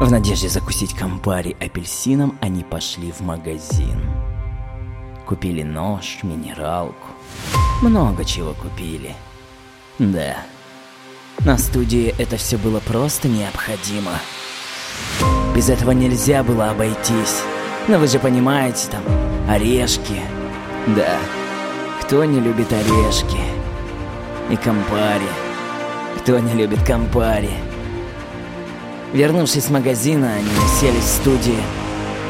В надежде закусить компари апельсином, они пошли в магазин. Купили нож, минералку. Много чего купили. Да. На студии это все было просто необходимо. Без этого нельзя было обойтись. Но вы же понимаете, там орешки. Да. Кто не любит орешки? И компари. Кто не любит компари? Вернувшись с магазина, они сели в студии.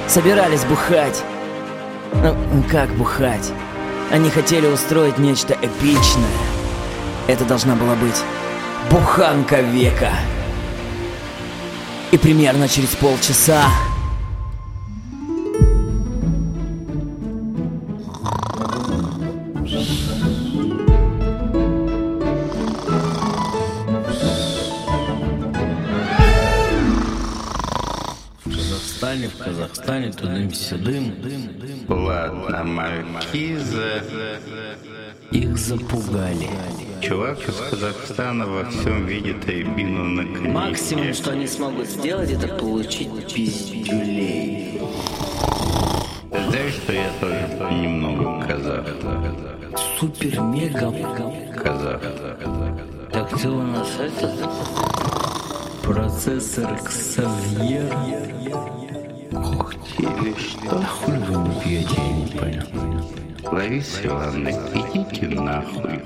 Собирались бухать. Ну, как бухать? Они хотели устроить нечто эпичное. Это должна была быть буханка века. И примерно через полчаса Казахстане, в Казахстане, тудым-сюдым. Ладно, маркиза. Их запугали. Чувак из Казахстана во всем видит рябину на книге. Максимум, что они смогут сделать, это получить пиздюлей. Знаешь, что я тоже немного казах. Супер-мега. Казах. Так ты у нас этот... Процессор Ксавьер. Ух ты, что? Хули вы не пьете, я не понял. Лариса Ивановна, идите нахуй.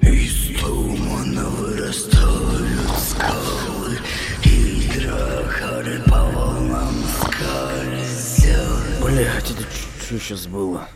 Из тумана вырастают скалы, И дракары по волнам скользят. Блять, это что сейчас было?